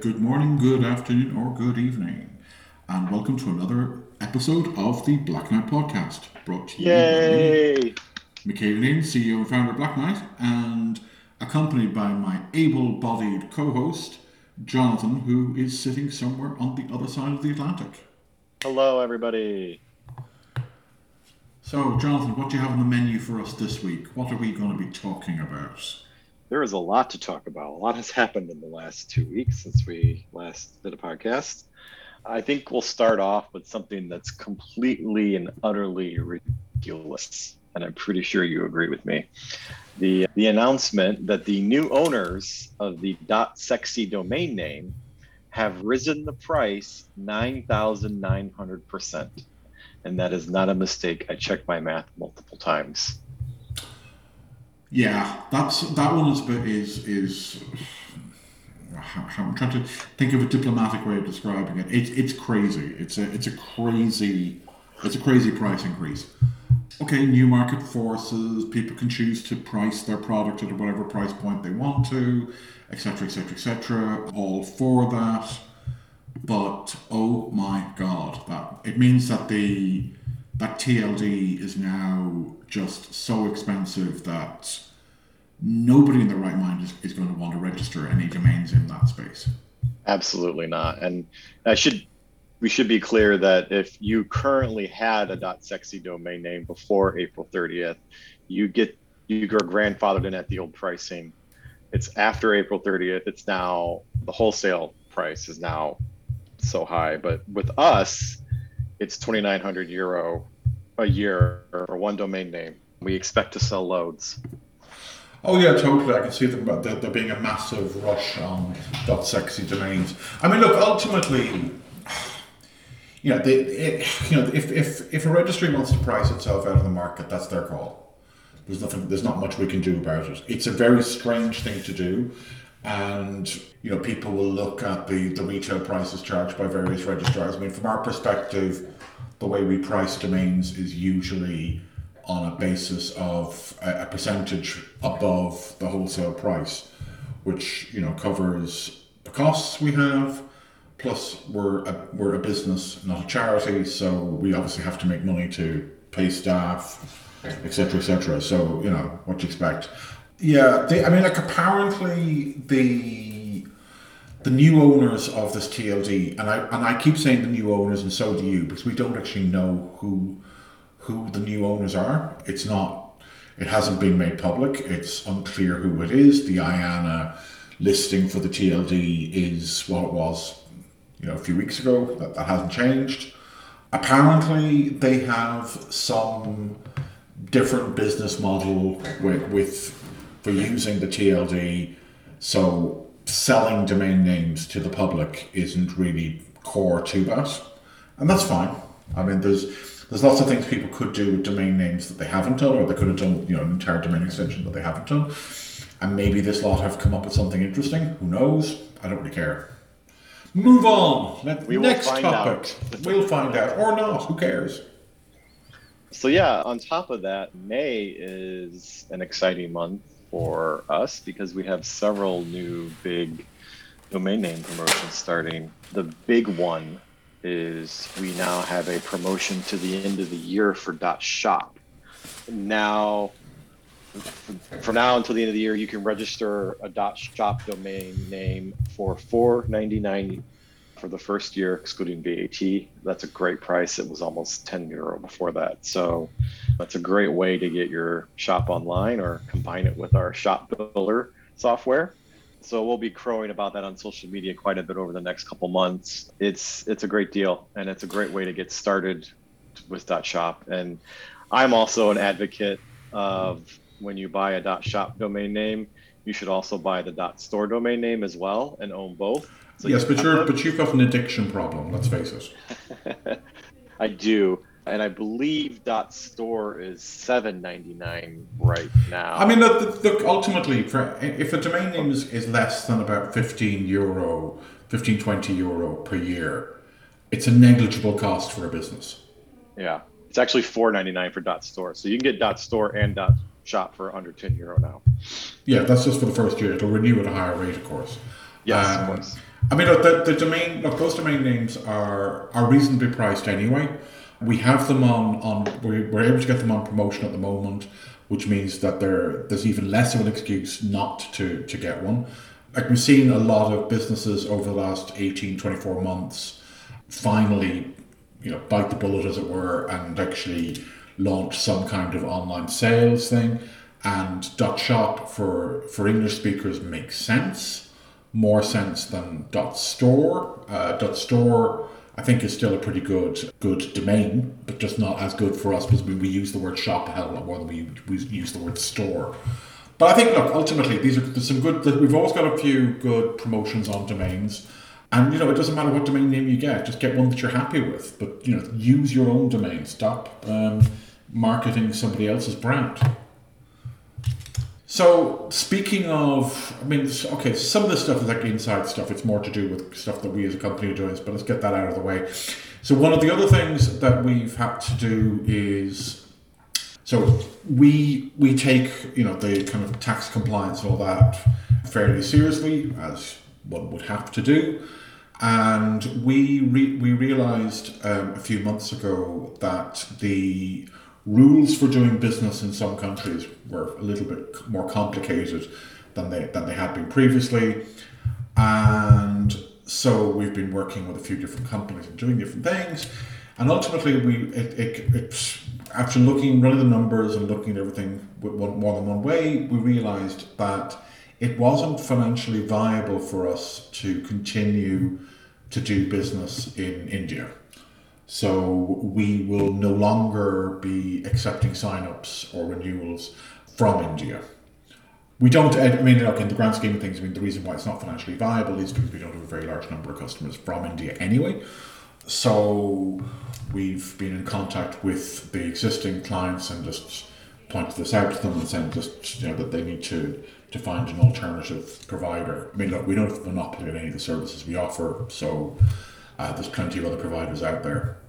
good morning, good afternoon, or good evening, and welcome to another episode of the Blacknight Podcast, brought to you Yay! by Michele Neylon, CEO and founder of Blacknight, and accompanied by my able-bodied co-host Jonathan, who is sitting somewhere on the other side of the Atlantic. Hello, everybody. So, Jonathan, what do you have on the menu for us this week? What are we going to be talking about? There is a lot to talk about. A lot has happened in the last two weeks since we last did a podcast. I think we'll start off with something that's completely and utterly ridiculous, and I'm pretty sure you agree with me. The the announcement that the new owners of the .dot .sexy domain name have risen the price 9,900%. And that is not a mistake. I checked my math multiple times. Yeah, that's that one is is is. I'm trying to think of a diplomatic way of describing it. It's it's crazy. It's a it's a crazy it's a crazy price increase. Okay, new market forces. People can choose to price their product at whatever price point they want to, etc., etc., etc. All for that, but oh my god, that it means that the that TLD is now just so expensive that nobody in their right mind is, is going to want to register any domains in that space. Absolutely not. And I should we should be clear that if you currently had a .sexy domain name before April 30th, you get you are grandfathered in at the old pricing. It's after April 30th. It's now the wholesale price is now so high, but with us, it's 2,900 euro a year for one domain name. We expect to sell loads. Oh yeah, totally. I can see them, there, there being a massive rush on dot .sexy domains. I mean, look, ultimately, you know, they, it, you know, if, if if a registry wants to price itself out of the market, that's their call. There's nothing. There's not much we can do about it. It's a very strange thing to do, and you know, people will look at the the retail prices charged by various registrars. I mean, from our perspective, the way we price domains is usually on a basis of a, percentage above the wholesale price, which you know covers the costs we have. Plus, we're a, we're a business, not a charity, so we obviously have to make money to pay staff, etc., etc. So you know what you expect. Yeah, they, I mean, like apparently the the new owners of this TLD, and I and I keep saying the new owners, and so do you, because we don't actually know who who the new owners are. It's not. It hasn't been made public. It's unclear who it is. The IANA listing for the TLD is what it was, you know, a few weeks ago. That, that hasn't changed. Apparently, they have some different business model with, with for using the TLD. So selling domain names to the public isn't really core to that, and that's fine. I mean, there's there's lots of things people could do with domain names that they haven't done, or they could have done, you know, an entire domain extension that they haven't done. And maybe this lot have come up with something interesting. Who knows? I don't really care. Move on. Let, we next topic. we'll find out, or not. Who cares? So yeah, on top of that, May is an exciting month for us because we have several new big domain name promotions starting. The big one is we now have a promotion to the end of the year for .shop. Now, from now until the end of the year, you can register a .shop domain name for $4.99 for the first year, excluding VAT. That's a great price. It was almost 10 euro before that. So that's a great way to get your shop online or combine it with our shop builder software so we'll be crowing about that on social media quite a bit over the next couple months. It's it's a great deal and it's a great way to get started with dot shop. And I'm also an advocate of when you buy a dot shop domain name, you should also buy the dot store domain name as well and own both. So yes, you but you're but you've got an addiction problem. Let's face it. I do and I believe dot store is seven ninety nine right now. I mean, look, look, ultimately, for if a domain name is, is less than about fifteen euro, 15, 20 euro per year, it's a negligible cost for a business. Yeah, it's actually four ninety nine for dot store, so you can get dot store and dot shop for under ten euro now. Yeah, that's just for the first year. It'll renew at a higher rate, of course. Yes, um, of course. I mean, look, the, the domain, look, those domain names are are reasonably priced anyway. We have them on on we're, able to get them on promotion at the moment, which means that there there's even less of an excuse not to to get one. Like we've seen a lot of businesses over the last 18, 24 months finally, you know, bite the bullet as it were and actually launch some kind of online sales thing. And dot shop for for English speakers makes sense, more sense than dot store. Uh, dot store I think is still a pretty good good domain, but just not as good for us because we, we use the word shop a hell of a lot more than we, we use the word store. But I think, look, ultimately, these are there's some good. We've always got a few good promotions on domains, and you know it doesn't matter what domain name you get, just get one that you're happy with. But you know, use your own domain. Stop um, marketing somebody else's brand. So speaking of, I mean, okay, some of this stuff is like inside stuff. It's more to do with stuff that we as a company are doing. But let's get that out of the way. So one of the other things that we've had to do is, so we we take you know the kind of tax compliance and all that fairly seriously as one would have to do. And we re- we realized um, a few months ago that the rules for doing business in some countries were a little bit more complicated than they than they had been previously, and so we've been working with a few different companies and doing different things, and ultimately we it, it, it after looking running the numbers and looking at everything more than one way, we realized that it wasn't financially viable for us to continue to do business in India. So we will no longer be accepting sign-ups or renewals from India. We don't, I mean, look, in the grand scheme of things, I mean, the reason why it's not financially viable is because we don't have a very large number of customers from India anyway. So we've been in contact with the existing clients and just pointed this out to them and saying just, you know, that they need to, to find an alternative provider. I mean, look, we don't have a monopoly on any of the services we offer, so uh, there's plenty of other providers out there.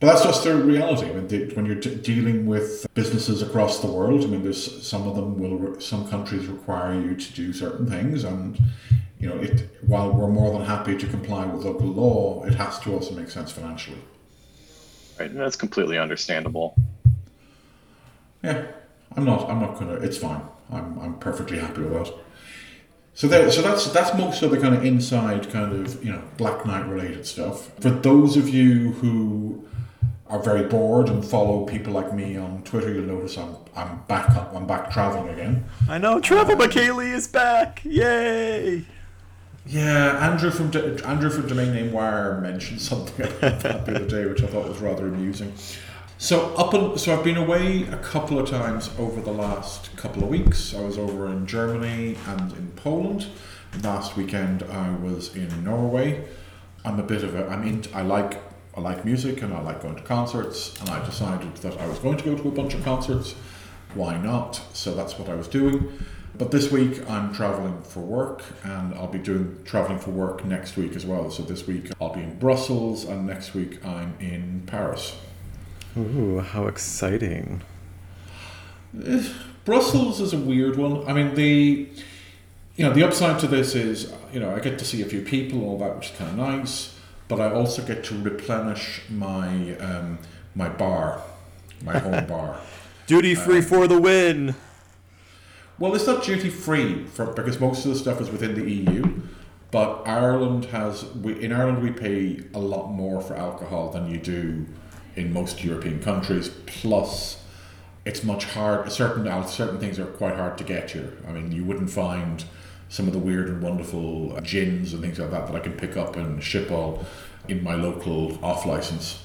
But that's just the reality. I mean, when you're d- dealing with businesses across the world, I mean, there's some of them will, re- some countries require you to do certain things, and you know, it. While we're more than happy to comply with local law, it has to also make sense financially. Right, and that's completely understandable. Yeah, I'm not. I'm not gonna. It's fine. I'm. I'm perfectly happy with that. So there, so that's that's most of the kind of inside kind of you know Blacknight related stuff. For those of you who are very bored and follow people like me on Twitter, you'll notice I'm I'm back I'm back traveling again. I know Travel Michele is back! Yay! Yeah, Andrew from D- Andrew from Domain Name Wire mentioned something about that the other day, which I thought was rather amusing. So up and, so I've been away a couple of times over the last couple of weeks. I was over in Germany and in Poland. Last weekend I was in Norway. I'm a bit of a I'm in I like I like music and I like going to concerts and I decided that I was going to go to a bunch of concerts. Why not? So that's what I was doing. But this week I'm traveling for work and I'll be doing traveling for work next week as well. So this week I'll be in Brussels and next week I'm in Paris. Ooh, how exciting. Eh, Brussels is a weird one. I mean, the you know the upside to this is you know I get to see a few people, all that, which is kind of nice. But I also get to replenish my um, my bar, my home bar. Duty free for the win! Well, it's not duty free for because most of the stuff is within the EU. But Ireland has we, in Ireland we pay a lot more for alcohol than you do in most European countries. Plus, it's much hard. Certain certain things are quite hard to get here. I mean, you wouldn't find some of the weird and wonderful uh, gins and things like that that I can pick up and ship all in my local off license.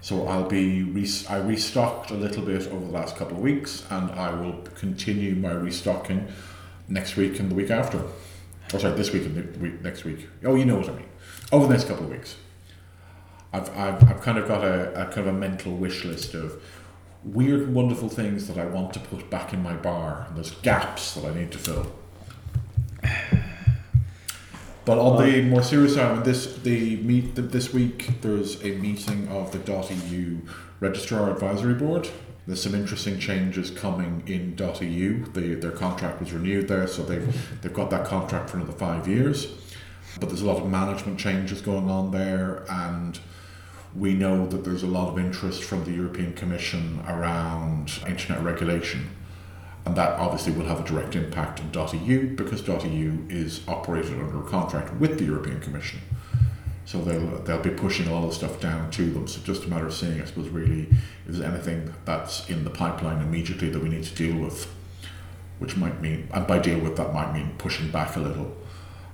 So I'll be re- I restocked a little bit over the last couple of weeks, and I will continue my restocking next week and the week after. Or sorry, this week and the week next week. Oh, you know what I mean. Over the next couple of weeks. I've, I've, I've kind of got a, a kind of a mental wish list of weird and wonderful things that I want to put back in my bar. And there's gaps that I need to fill. But on the more serious side, this the meet the, this week there's a meeting of the .eu Registrar Advisory Board. There's some interesting changes coming in .eu. They, their contract was renewed there, so they've they've got that contract for another five years. but there's a lot of management changes going on there, and we know that there's a lot of interest from the European Commission around internet regulation. And that obviously will have a direct impact on .eu because .eu is operated under a contract with the European Commission. So they'll they'll be pushing a lot of stuff down to them. So just a matter of seeing, I suppose, really, if there's anything that's in the pipeline immediately that we need to deal with, which might mean, and by deal with that might mean pushing back a little.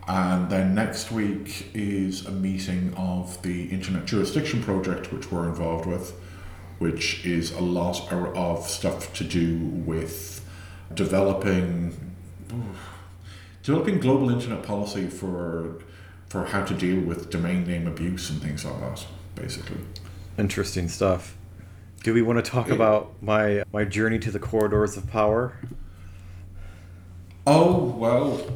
And then next week is a meeting of the Internet Jurisdiction Project, which we're involved with, which is a lot of stuff to do with developing developing global internet policy for for how to deal with domain name abuse and things like that, basically. Interesting stuff. Do we want to talk about my my journey to the corridors of power? Oh well,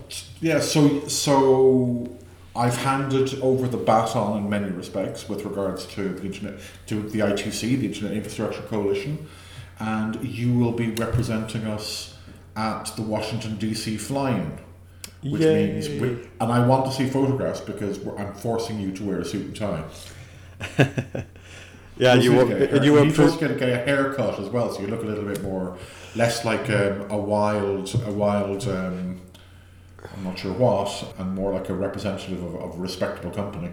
yeah. So so I've handed over the baton in many respects with regards to the internet to the I2C, the Internet Infrastructure Coalition, and you will be representing us at the Washington D.C. fly-in which Yay. means we, and I want to see photographs because we're, I'm forcing you to wear a suit and tie. Yeah, you will will. get a And you will. to get, get a haircut as well, so you look a little bit more less like um, a wild, a wild. Um, I'm not sure what, and more like a representative of, of a respectable company.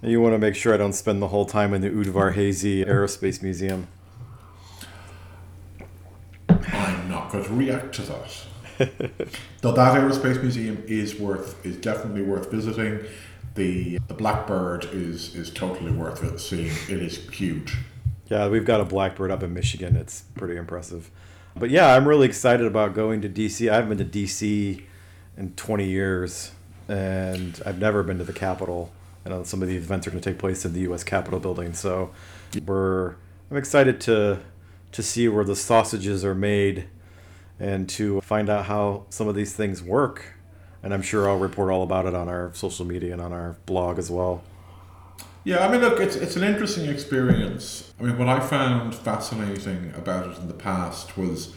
You want to make sure I don't spend the whole time in the Udvar Hazy Aerospace Museum. I'm not going to react to that. Though that aerospace museum is worth is definitely worth visiting. The the Blackbird is is totally worth it seeing. It is huge. Yeah, we've got a Blackbird up in Michigan. It's pretty impressive. But yeah, I'm really excited about going to DC. I haven't been to DC in 20 years, and I've never been to the Capitol. I know some of the events are going to take place in the U.S. Capitol building, so we're I'm excited to to see where the sausages are made and to find out how some of these things work. And I'm sure I'll report all about it on our social media and on our blog as well. Yeah, I mean, look, it's it's an interesting experience. I mean, what I found fascinating about it in the past was,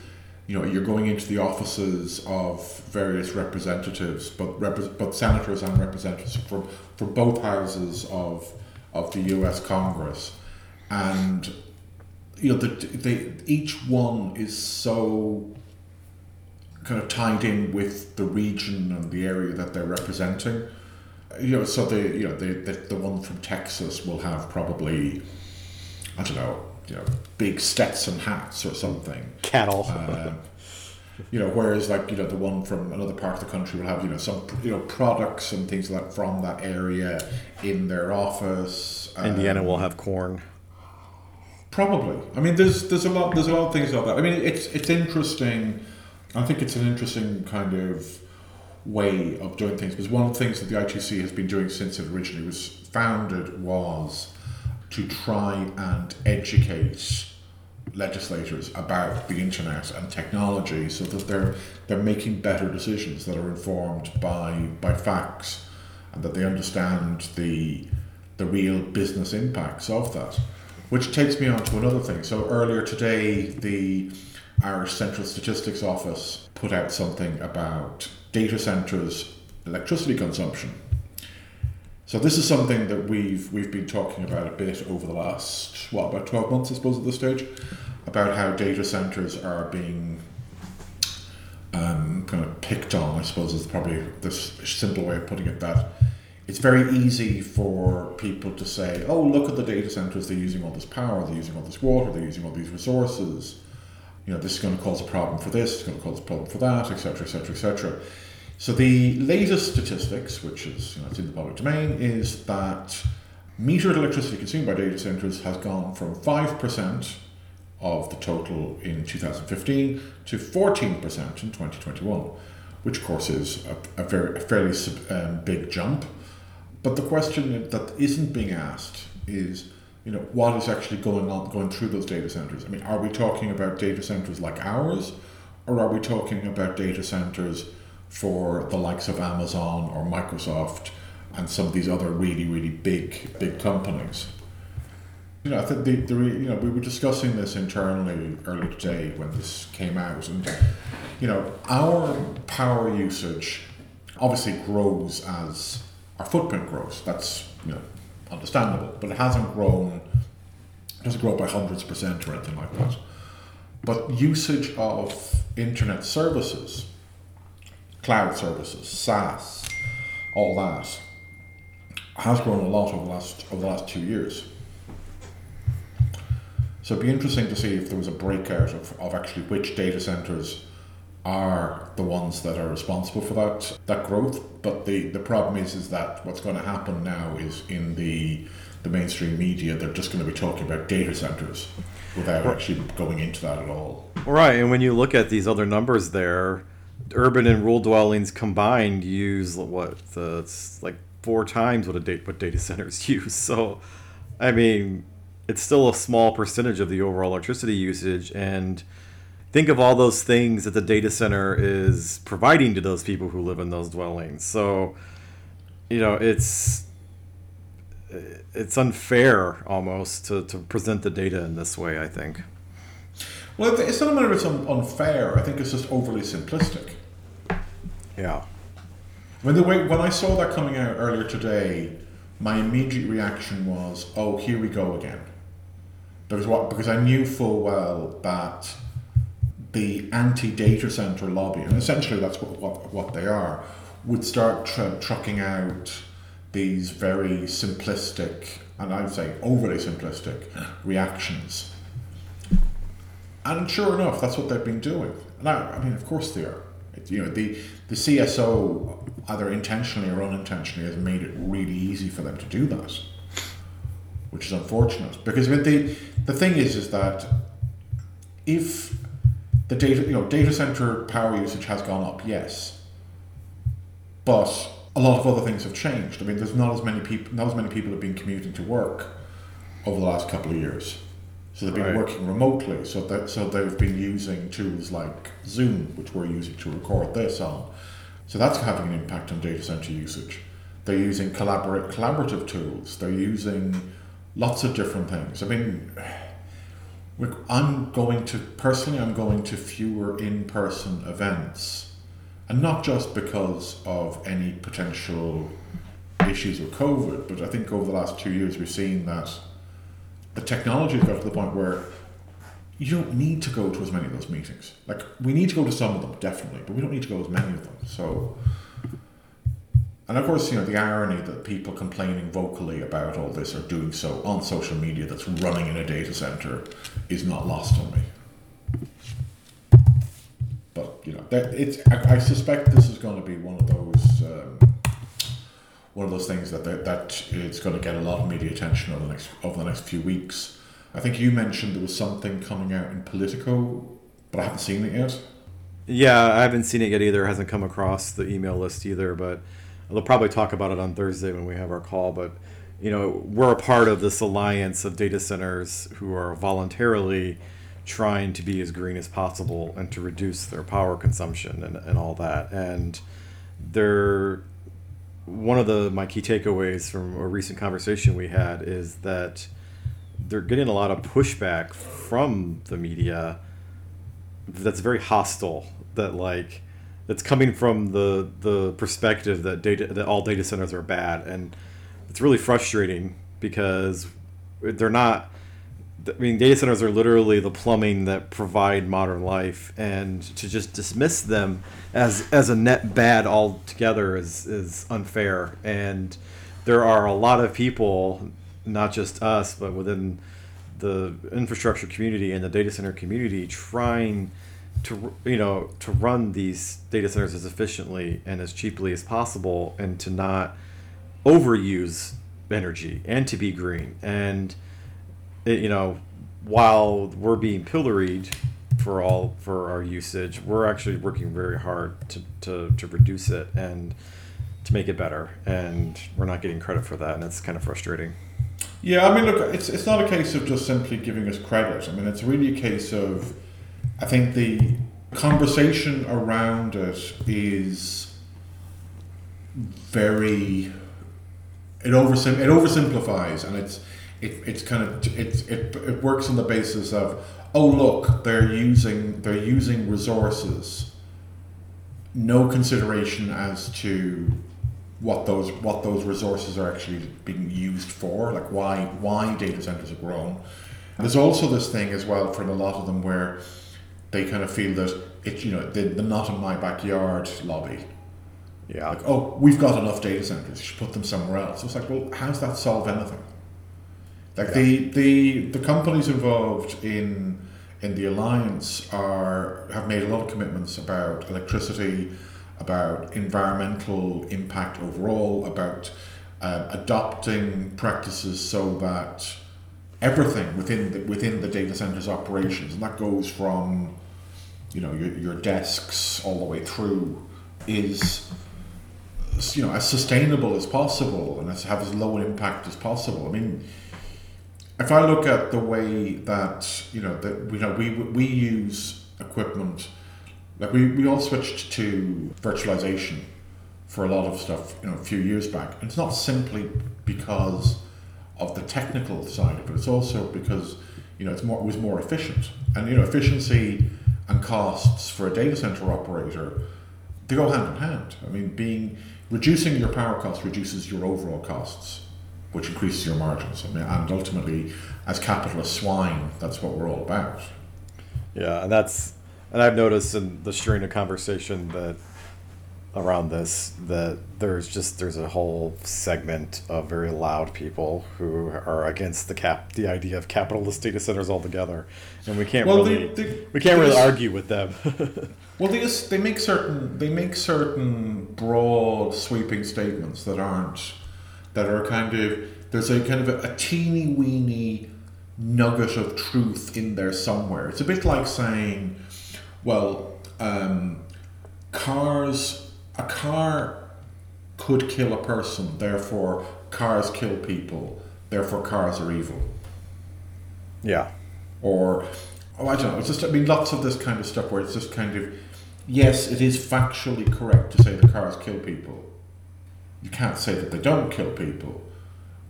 you know, you're going into the offices of various representatives, but but senators and representatives from for both houses of of the U.S. Congress, and you know, the, they each one is so kind of tied in with the region and the area that they're representing you know, so the you know the, the the one from Texas will have probably, I don't know, you know, big Stetson hats or something. Cattle. Um, you know, whereas like you know the one from another part of the country will have you know some you know products and things like that from that area in their office. Indiana Um, will have corn. Probably. I mean, there's there's a lot there's a lot of things like that. I mean, it's it's interesting. I think it's an interesting kind of way of doing things because one of the things that the I2C has been doing since it originally was founded was to try and educate legislators about the internet and technology so that they're they're making better decisions that are informed by by facts and that they understand the the real business impacts of that. Which takes me on to another thing. So earlier today the Irish Central Statistics Office put out something about data centers electricity consumption. So this is something that we've we've been talking about a bit over the last what about twelve months, I suppose, at this stage, about how data centers are being um, kind of picked on. I suppose is probably this simple way of putting it. That it's very easy for people to say, "Oh, look at the data centers. They're using all this power. They're using all this water. They're using all these resources. You know, this is going to cause a problem for this. It's going to cause a problem for that, etc., etc., etc." So the latest statistics, which is you know, it's in the public domain, is that metered electricity consumed by data centers has gone from five percent of the total in 2015 to 14% in 2021, which of course is a, a very a fairly um, big jump. But the question that isn't being asked is, you know, what is actually going on going through those data centers? I mean, are we talking about data centers like ours, or are we talking about data centers for the likes of Amazon or Microsoft and some of these other really really big big companies? You know, I think the, the you know we were discussing this internally earlier today when this came out, and you know our power usage obviously grows as our footprint grows. That's you know understandable, but it hasn't grown. It doesn't grow by hundreds percent or anything like that. But usage of internet services, cloud services, SaaS, all that has grown a lot over the last over the last two years. So it'd be interesting to see if there was a breakout of, of actually which data centers are the ones that are responsible for that that growth. But the, the problem is is that what's going to happen now is in the the mainstream media they're just going to be talking about data centers without actually going into that at all. Right, and when you look at these other numbers there, urban and rural dwellings combined use what the it's like four times what a date what data centers use. So, I mean, it's still a small percentage of the overall electricity usage and think of all those things that the data center is providing to those people who live in those dwellings. So, you know, it's it's unfair almost to, to present the data in this way, I think. Well, it's not a matter of it's unfair. I think it's just overly simplistic. Yeah. When the way when I saw that coming out earlier today, my immediate reaction was, "Oh, here we go again." Because what? Because I knew full well that the anti-data center lobby, and essentially that's what what, what they are, would start tr- trucking out these very simplistic, and I would say overly simplistic reactions. And sure enough, that's what they've been doing. I, I mean, of course they are. It, you know, the the CSO either intentionally or unintentionally has made it really easy for them to do that, which is unfortunate. Because I mean, the the thing is, is that if the data, you know, data center power usage has gone up, yes, but a lot of other things have changed. I mean, there's not as many people, not as many people have been commuting to work over the last couple of years. So they've been Right. working remotely. So that so they've been using tools like Zoom, which we're using to record this on. So that's having an impact on data center usage. They're using collaborate collaborative tools. They're using lots of different things. I mean, I'm going to personally, I'm going to fewer in-person events, and not just because of any potential issues with COVID, but I think over the last two years we've seen that the technology has got to the point where you don't need to go to as many of those meetings. Like we need to go to some of them definitely, but we don't need to go to as many of them. So, and of course, you know the irony that people complaining vocally about all this are doing so on social media that's running in a data center is not lost on me. But you know, that it's. I, suspect this is going to be one of those. Um, one of those things that that, that it's going to get a lot of media attention over the next over the next few weeks. I think you mentioned there was something coming out in Politico, but I haven't seen it yet. Yeah, I haven't seen it yet either. It hasn't come across the email list either, but they'll probably talk about it on Thursday when we have our call. But you know, we're a part of this alliance of data centers who are voluntarily trying to be as green as possible and to reduce their power consumption and, and all that. And they're one of the my key takeaways from a recent conversation we had is that they're getting a lot of pushback from the media that's very hostile that like that's coming from the the perspective that data that all data centers are bad. And it's really frustrating because they're not I mean data centers are literally the plumbing that provide modern life. And to just dismiss them as as a net bad altogether is is unfair. And there are a lot of people not just us but within the infrastructure community and the data center community trying to you know to run these data centers as efficiently and as cheaply as possible and to not overuse energy and to be green. And it, you know while we're being pilloried for all for our usage we're actually working very hard to, to, to reduce it and to make it better. And we're not getting credit for that and it's kind of frustrating. Yeah, I mean, look, it's it's not a case of just simply giving us credit. I mean, it's really a case of, I think the conversation around it is very, it it oversimplifies, and it's it, it's kind of it's it, it works on the basis of oh look they're using they're using resources, no consideration as to what those what those resources are actually being used for, like why why data centers have grown. And there's also this thing as well from a lot of them where they kind of feel that it's you know the, the not in my backyard lobby. Yeah. Like, oh, we've got enough data centers, you should put them somewhere else. It's like, well, how's that solve anything? Like the, the the companies involved in in the alliance are have made a lot of commitments about electricity, about environmental impact overall, about uh, adopting practices so that everything within the, within the data center's operations, and that goes from you know your, your desks all the way through, is you know as sustainable as possible and as have as low an impact as possible. I mean, if I look at the way that you know that you know we we use equipment, like we, we all switched to virtualization for a lot of stuff you know a few years back. And it's not simply because of the technical side of it. It's also because you know it's more it was more efficient, and you know efficiency and costs for a data center operator they go hand in hand. I mean, being reducing your power costs reduces your overall costs, which increases your margins. I mean, and ultimately, as capitalist swine, that's what we're all about. Yeah, and that's and I've noticed in the of conversation that around this that there's just there's a whole segment of very loud people who are against the cap the idea of capitalist data centers altogether, and we can't Well, really they- they- we can't really argue with them. Well, they just they make certain they make certain broad sweeping statements that aren't that are kind of there's a kind of a, a teeny weeny nugget of truth in there somewhere. It's a bit like saying, well, um, cars a car could kill a person, therefore cars kill people, therefore cars are evil yeah, or oh I don't know. It's just I mean lots of this kind of stuff where it's just kind of yes, it is factually correct to say the cars kill people. You can't say that they don't kill people.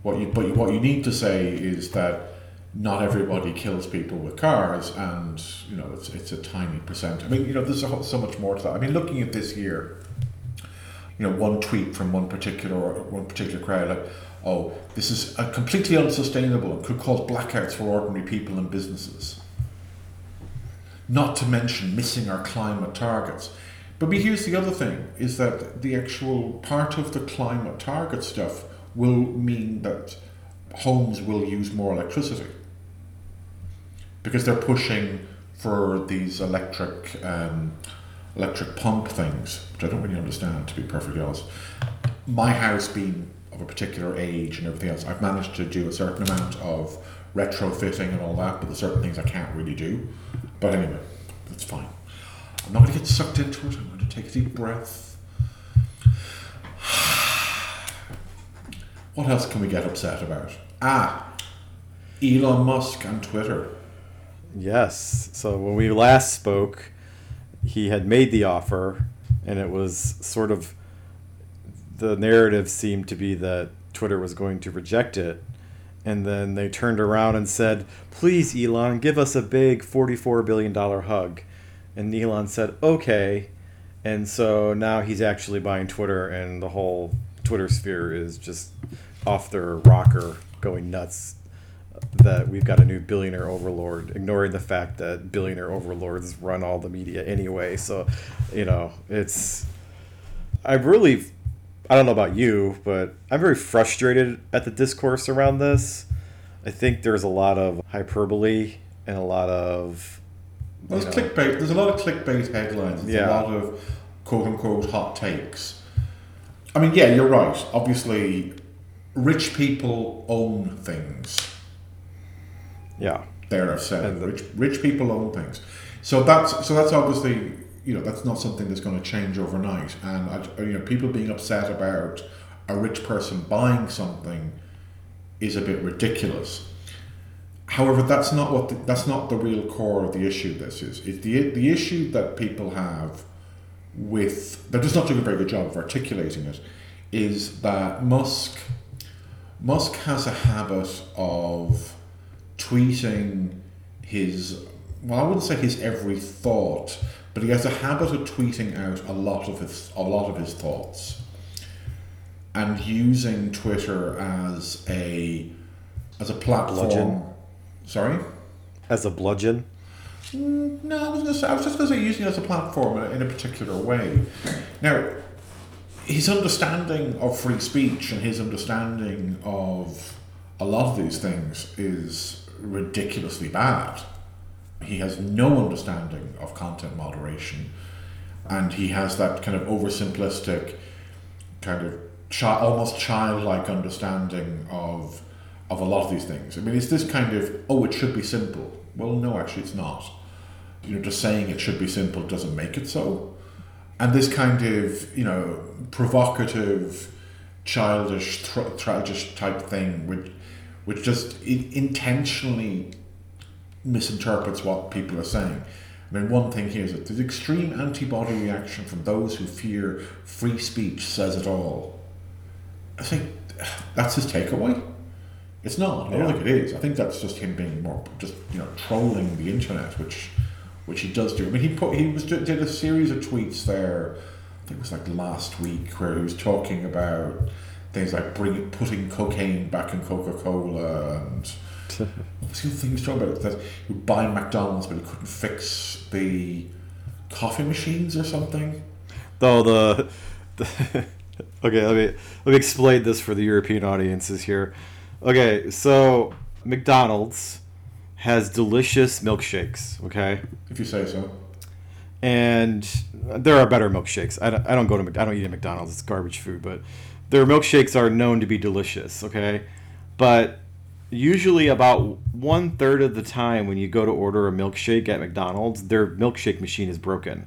What you but what you need to say is that not everybody kills people with cars, and you know it's it's a tiny percent. I mean you know there's whole- so much more to that. I mean looking at this year, you know one tweet from one particular one particular crowd like oh this is completely unsustainable and could cause blackouts for ordinary people and businesses. Not to mention missing our climate targets. But but here's the other thing is that the actual part of the climate target stuff will mean that homes will use more electricity. Because they're pushing for these electric um, electric pump things, which I don't really understand to be perfectly honest. My house being of a particular age and everything else, I've managed to do a certain amount of retrofitting and all that, but there's certain things I can't really do. But anyway, that's fine. I'm not going to get sucked into it. I'm going to take a deep breath. What else can we get upset about? Ah, Elon Musk and Twitter. Yes. So when we last spoke, he had made the offer, and it was sort of the narrative seemed to be that Twitter was going to reject it. And then they turned around and said, Please, Elon, give us a big $44 billion hug. And Elon said, Okay. And so now he's actually buying Twitter, and the whole Twitter sphere is just off their rocker, going nuts that we've got a new billionaire overlord, ignoring the fact that billionaire overlords run all the media anyway. So, you know, it's. I really. I don't know about you, but I'm very frustrated at the discourse around this. I think there's a lot of hyperbole and a lot of. Well, you it's know- clickbait. There's a lot of clickbait headlines. There's Yeah. a lot of quote unquote hot takes. I mean, yeah, you're right. Obviously, rich people own things. Yeah. There, I've said And the- rich rich people own things. So that's so that's obviously you know that's not something that's going to change overnight. And I, you know, people being upset about a rich person buying something is a bit ridiculous. However, that's not what the, that's not the real core of the issue. This is it's the the issue that people have with they're just not doing a very good job of articulating it. Is that Musk Musk has a habit of tweeting his well, I wouldn't say his every thought, but he has a habit of tweeting out a lot of his a lot of his thoughts. and using Twitter as a as a platform. Bludgeon. Sorry. As a bludgeon. No, I was, gonna say, I was just going to say using it as a platform in a, in a particular way. Now, his understanding of free speech and his understanding of a lot of these things is ridiculously bad. He has no understanding of content moderation, and he has that kind of oversimplistic, kind of chi- almost childlike understanding of of a lot of these things. I mean, it's this kind of oh, it should be simple. Well, no, actually, it's not. You know, just saying it should be simple doesn't make it so. And this kind of you know provocative, childish, tragic type thing, which which just intentionally misinterprets what people are saying. I mean, one thing here is that there's extreme antibody reaction from those who fear free speech says it all. I think that's his takeaway. It's not. I don't Yeah. think it is. I think that's just him being more just you know trolling the internet, which which he does do. I mean, he put he was did a series of tweets there. I think it was like last week where he was talking about things like bringing putting cocaine back in Coca Cola and what's the other thing he was talking about that he would buy McDonald's but he couldn't fix the coffee machines or something. Though the, the okay, let me let me explain this for the European audiences here. Okay, so McDonald's has delicious milkshakes. Okay, If you say so. and there are better milkshakes. I don't, I don't go to I don't eat at McDonald's. It's garbage food, but their milkshakes are known to be delicious. Okay, but usually about one third of the time when you go to order a milkshake at McDonald's, their milkshake machine is broken,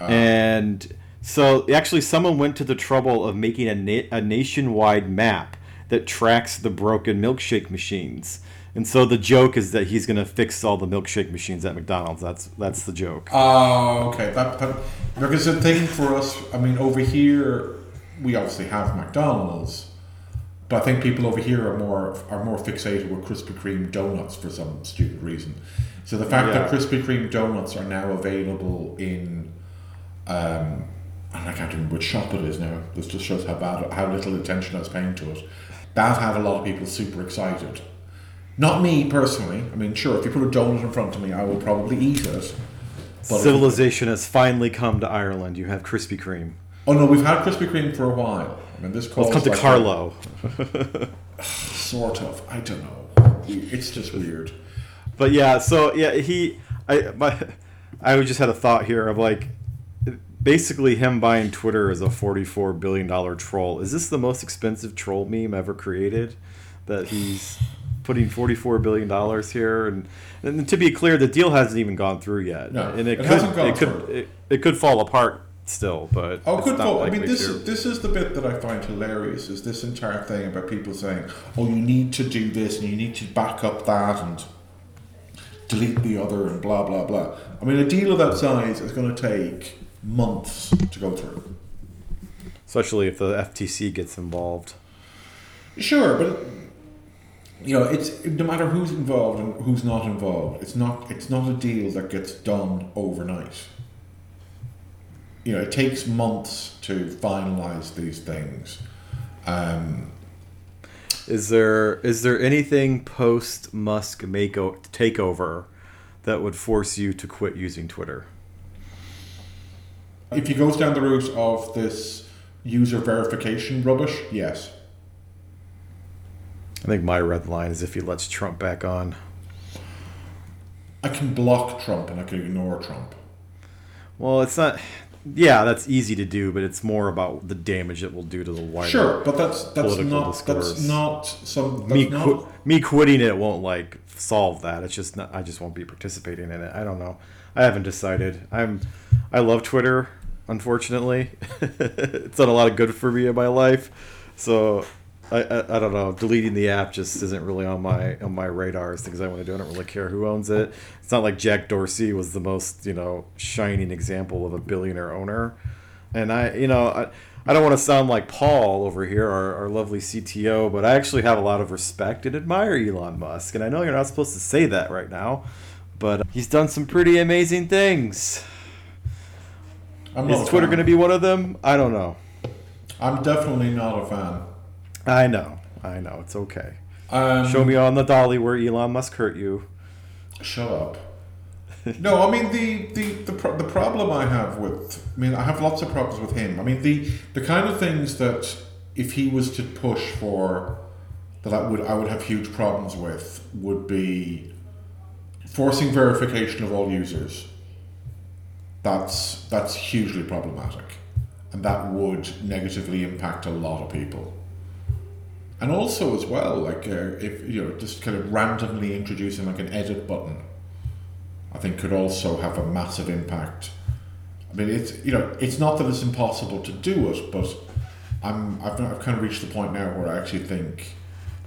uh. and so actually someone went to the trouble of making a, na- a nationwide map that tracks the broken milkshake machines. And so the joke is that he's going to fix all the milkshake machines at McDonald's. That's that's the joke. Oh, okay. That, that because the thing for us, I mean, over here we obviously have McDonald's, but I think people over here are more are more fixated with Krispy Kreme donuts for some stupid reason. So the fact that Yeah. Krispy Kreme donuts are now available in, um, and I can't remember which shop it is now. This just shows how bad, how little attention I was paying to it. That had a lot of people super excited. Not me personally. I mean, sure, if you put a donut in front of me, I will probably eat it. But Civilization has finally come to Ireland. You have Krispy Kreme. Oh no, we've had Krispy Kreme for a while. I mean, this calls Let's come to like Carlo. a- sort of. I don't know. It's just weird. But yeah, so yeah, he, I, my, I just had a thought here of like, basically him buying Twitter as a forty-four billion dollar troll. Is this the most expensive troll meme ever created? That he's putting forty-four billion dollars here, and and to be clear, the deal hasn't even gone through yet. No, and it, it could, hasn't gone it could, through. it, it could fall apart still, but Oh, good not. I mean, this to. this is the bit that I find hilarious. Is this entire thing about people saying, "Oh, you need to do this and you need to back up that and delete the other and blah blah blah." I mean, a deal of that size is going to take months to go through. especially if the FTC gets involved. Sure, but you know, it's no matter who's involved and who's not involved. It's not it's not a deal that gets done overnight. You know, it takes months to finalize these things. Um, Is there is there anything post Musk mako takeover that would force you to quit using Twitter? if he goes down the route of this user verification rubbish, yes. I think my red line is if he lets Trump back on. I can block Trump and I can ignore Trump. Well, it's not. Yeah, that's easy to do, but it's more about the damage it will do to the wider. Sure, but that's that's not discourse. that's not some that's me not, qu- me quitting it won't like solve that. It's just not, I just won't be participating in it. I don't know. I haven't decided. I'm I love Twitter. Unfortunately, it's done a lot of good for me in my life. So I, I, I don't know. Deleting the app just isn't really on my on my radar as things I want to do. I don't really care who owns it. It's not like Jack Dorsey was the most you know shining example of a billionaire owner. And I you know I, I don't want to sound like Paul over here, our, our lovely CTO, but I actually have a lot of respect and admire Elon Musk. And I know you're not supposed to say that right now, but he's done some pretty amazing things. I'm Is Twitter going to be one of them? I don't know. I'm definitely not a fan. I know, I know, it's okay. Um, Show me on the dolly where Elon Musk hurt you. Shut up. no, I mean the the the, pro- the problem I have with I mean I have lots of problems with him. I mean the the kind of things that if he was to push for that I would I would have huge problems with would be forcing verification of all users. That's that's hugely problematic, and that would negatively impact a lot of people. And also as well, like uh, if you know, just kind of randomly introducing like an edit button, I think could also have a massive impact. I mean, it's you know, it's not that it's impossible to do it, but I'm I've, I've kind of reached the point now where I actually think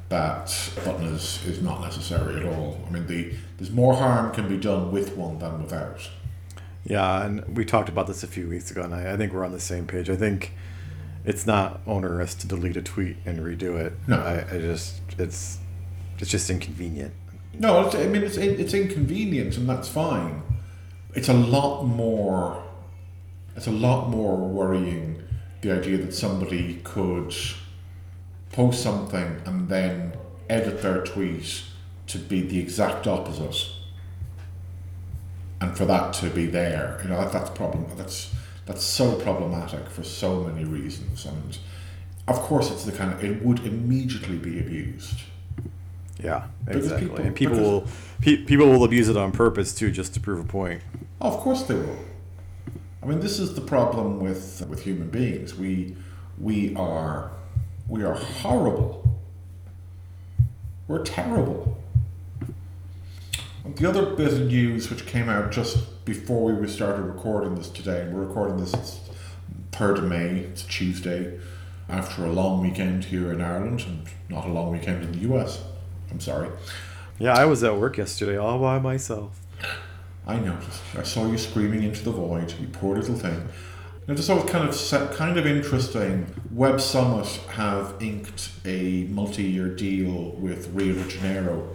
that button is, is not necessary at all. I mean, the there's more harm can be done with one than without. Yeah, and we talked about this a few weeks ago, and I, I think we're on the same page. I think it's not onerous to delete a tweet and redo it. No. I, I just it's it's just inconvenient. No, it's, I mean it's it's inconvenient and that's fine. It's a lot more. It's a lot more worrying the idea that somebody could post something and then edit their tweet to be the exact opposite, and for that to be there, you know that, that's problem. That's that's so problematic for so many reasons, and of course it's the kind of it would immediately be abused. Yeah, exactly. people- and people because- will pe- people will abuse it on purpose too, just to prove a point. Oh, of course they will. I mean, this is the problem with with human beings. We we are we are horrible. We're terrible. The other bit of news which came out just before we started recording this today, and we're recording this it's third of May, it's Tuesday, after a long weekend here in Ireland and not a long weekend in the US. I'm sorry. Yeah, I was at work yesterday all by myself. I noticed. I saw you screaming into the void, you poor little thing. I just it was kind of kind of interesting. Web Summit have inked a multi-year deal with Rio de Janeiro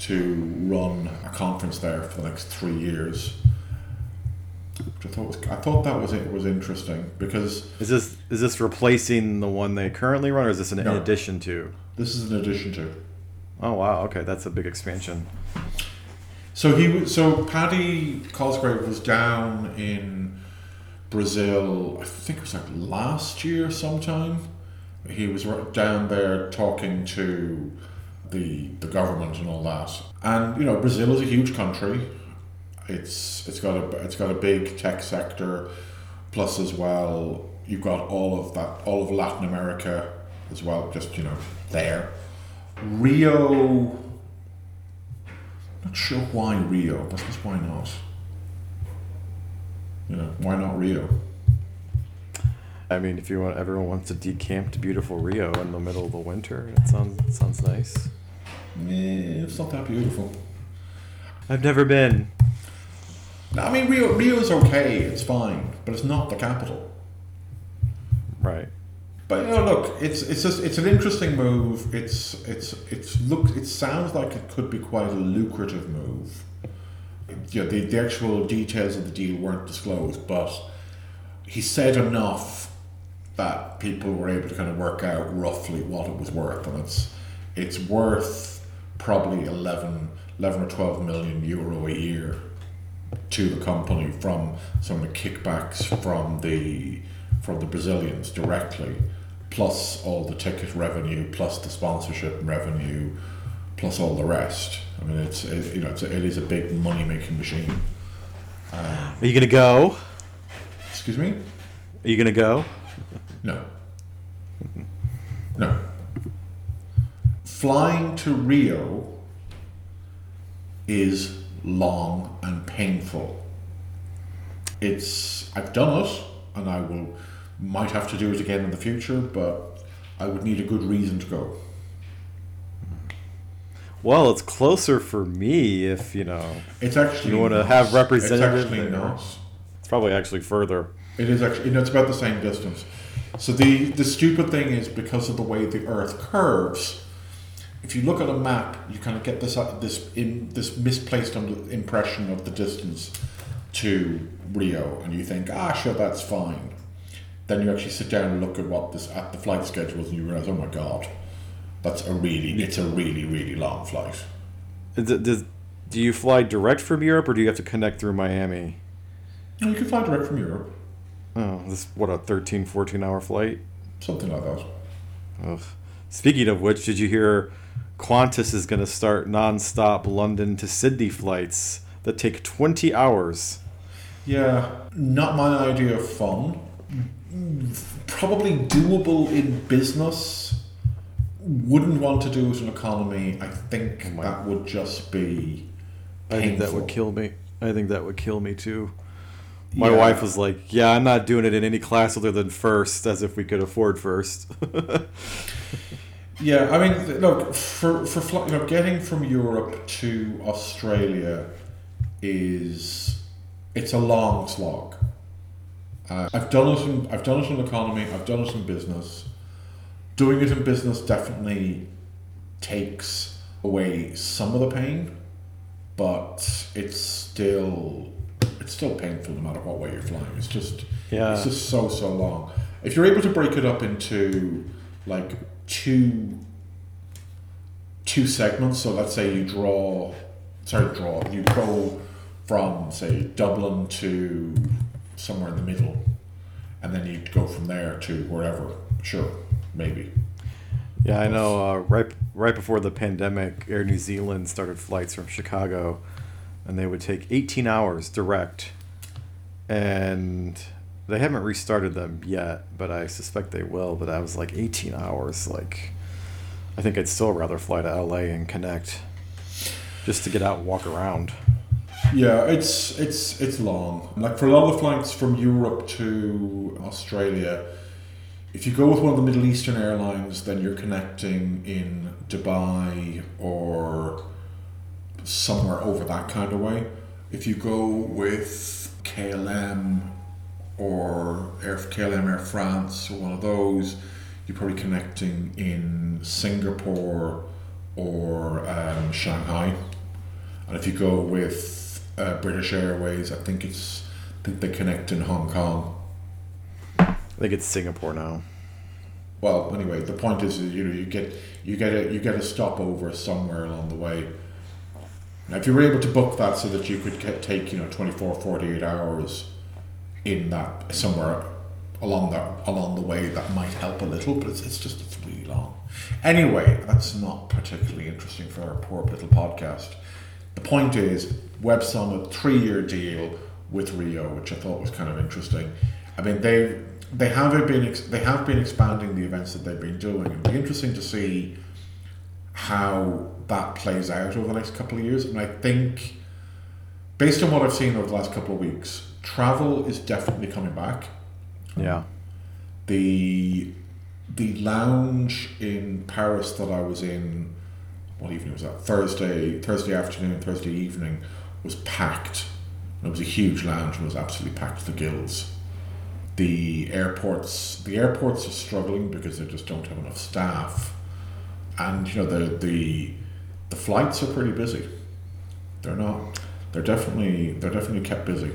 to run a conference there for the next three years. Which I thought was I thought that was it was interesting because Is this is this replacing the one they currently run, or is this an No. addition to? this is an addition to. Oh wow, okay, that's a big expansion. So he was, so Paddy Cosgrave was down in Brazil. I think it was like last year sometime. He was down there talking to the the government and all that. And you know, Brazil is a huge country. It's it's got a it's got a big tech sector. Plus, as well, you've got all of that, all of Latin America as well. Just you know, there. Rio not sure why Rio, but just why not? You know, why not Rio? I mean, if you want, everyone wants to decamp to beautiful Rio in the middle of the winter. It sounds it sounds nice. Eh, it's not that beautiful. I've never been. I mean Rio. Rio's okay. It's fine, but it's not the capital. Right. But you know, look, it's it's just it's an interesting move. It's it's it's look. It sounds like it could be quite a lucrative move. Yeah, the, the actual details of the deal weren't disclosed, but he said enough that people were able to kind of work out roughly what it was worth, and it's it's worth probably 11, 11 or twelve million euro a year to the company from some of the kickbacks from the from the Brazilians directly, plus all the ticket revenue, plus the sponsorship revenue, plus all the rest. I mean, it's it, you know it's a, it is a big money making machine. Are you gonna go? Excuse me? Are you gonna go? No. No. Flying to Rio is long and painful. It's I've done it and I will might have to do it again in the future, but I would need a good reason to go. Well, it's closer for me if you know. It's actually You wanna have representative It's actually not. It's probably actually further. It is actually, you know, it's about the same distance. So the the stupid thing is because of the way the Earth curves. If you look at a map, you kind of get this uh, this in this misplaced impression of the distance to Rio, and you think, ah, sure, that's fine. then you actually sit down and look at what this at the flight schedules, and you realize, oh my god, that's a really it's a really really long flight. Does, do you fly direct from Europe or do you have to connect through Miami? You can fly direct from Europe, Oh, this what a 13, 14 hour flight. something like that. Ugh. Speaking of which, did you hear Qantas is going to start non-stop London to Sydney flights that take 20 hours? Yeah, not my idea of fun. Probably doable in business. Wouldn't want to do it in economy. I think Oh that would just be. I think that would kill me. I think that would kill me too. My Yeah. wife was like, "Yeah, I'm not doing it in any class other than first, as if we could afford first. Yeah, I mean, look for for fly, you know, getting from Europe to Australia is it's a long slog. Uh, I've done it in I've done it in economy. I've done it in business. Doing it in business definitely takes away some of the pain, but it's still it's still painful no matter what way you're flying. It's just Yeah. it's just so so long. If you're able to break it up into like two two segments, so let's say you draw sorry draw you go from say Dublin to somewhere in the middle, and then you go from there to wherever. Sure, maybe. Yeah, I know. Uh, right, right before the pandemic, Air New Zealand started flights from Chicago, and they would take 18 hours direct, and they haven't restarted them yet, but I suspect they will. But I was like 18 hours. Like, I think I'd still rather fly to LA and connect, just to get out and walk around. Yeah, it's it's it's long. Like for a lot of flights from Europe to Australia, if you go with one of the Middle Eastern airlines, then you're connecting in Dubai or somewhere over that kind of way. If you go with KLM or Air KLM Air France or one of those, you're probably connecting in Singapore or um, Shanghai. And if you go with uh, British Airways, I think it's I think they connect in Hong Kong. I think it's Singapore now. Well, anyway, the point is, you know, you get you get a you get a stopover somewhere along the way. Now, if you were able to book that so that you could get, take you know 24, 48 hours in that somewhere along that along the way, that might help a little, but it's, it's just it's really long. Anyway, that's not particularly interesting for our poor little podcast. The point is, Web Summit three year deal with Rio, which I thought was kind of interesting. I mean, they they have been they have been expanding the events that they've been doing. It'll be interesting to see how that plays out over the next couple of years. And I think, based on what I've seen over the last couple of weeks, travel is definitely coming back. Yeah. The the lounge in Paris that I was in, what evening was that? Thursday, Thursday afternoon, Thursday evening, was packed. And it was a huge lounge and was absolutely packed to the gills. The airports, the airports are struggling because they just don't have enough staff, and you know the the the flights are pretty busy. They're not. They're definitely they're definitely kept busy.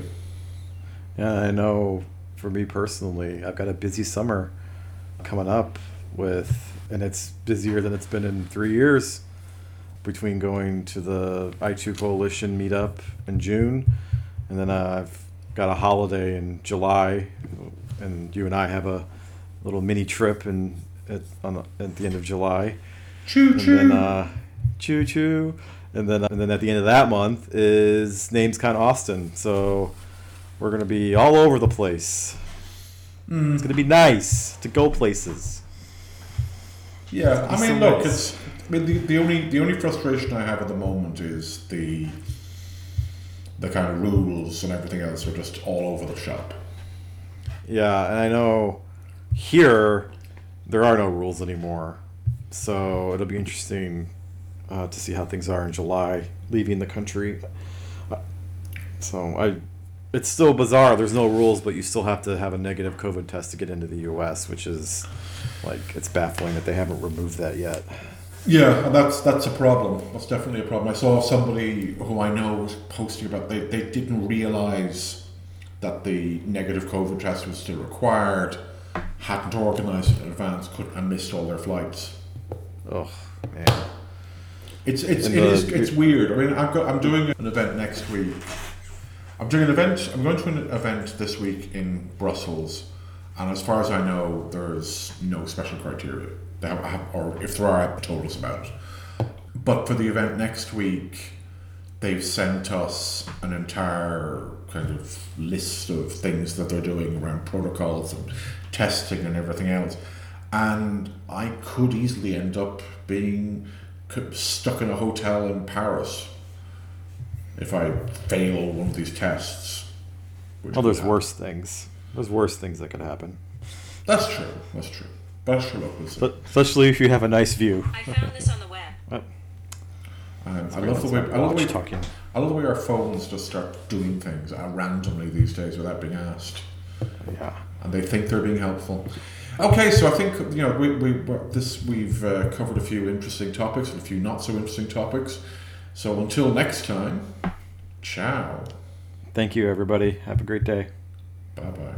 Yeah, I know for me personally, I've got a busy summer coming up with, and it's busier than it's been in three years between going to the I2 Coalition meetup in June, and then I've got a holiday in July, and you and I have a little mini trip in, at, on the, at the end of July. Choo And choo. then, uh, choo choo. And then, and then at the end of that month is Names NamesCon Austin. So we're gonna be all over the place. It's gonna be nice to go places. Yeah, I mean, look, it's. I mean, the, the only the only frustration I have at the moment is the the kind of rules and everything else are just all over the shop. Yeah, and I know here there are no rules anymore, so it'll be interesting uh, to see how things are in July, leaving the country. Uh, So I, it's still bizarre. There's no rules, but you still have to have a negative COVID test to get into the U.S., which is like it's baffling that they haven't removed that yet. Yeah, and that's that's a problem. That's definitely a problem. I saw somebody who I know was posting about they, they didn't realize that the negative COVID test was still required, hadn't organised it in advance could and missed all their flights. Oh man. It's it's And it the- is it's weird. I mean, I've got I'm doing an event next week. I'm doing an event. I'm going to an event this week in Brussels, and as far as I know, there's no special criteria. They have, have or if there are, told us about it. But for the event next week, they've sent us an entire kind of list of things that they're doing around protocols and testing and everything else. And I could easily end up being stuck in a hotel in Paris if I fail one of these tests. which Well, there's happen. worse things. There's worse things that could happen. That's true. That's true. But sure, look. But especially if you have a nice view. I found this on the web. Oh, Um, I love the way I love the way talking. I love the way our phones just start doing things randomly these days without being asked. Yeah. and they think they're being helpful. Okay, so I think you know we, we this we've uh, covered a few interesting topics and a few not so interesting topics. So until next time, ciao, Thank you, everybody. Have a great day. bye bye.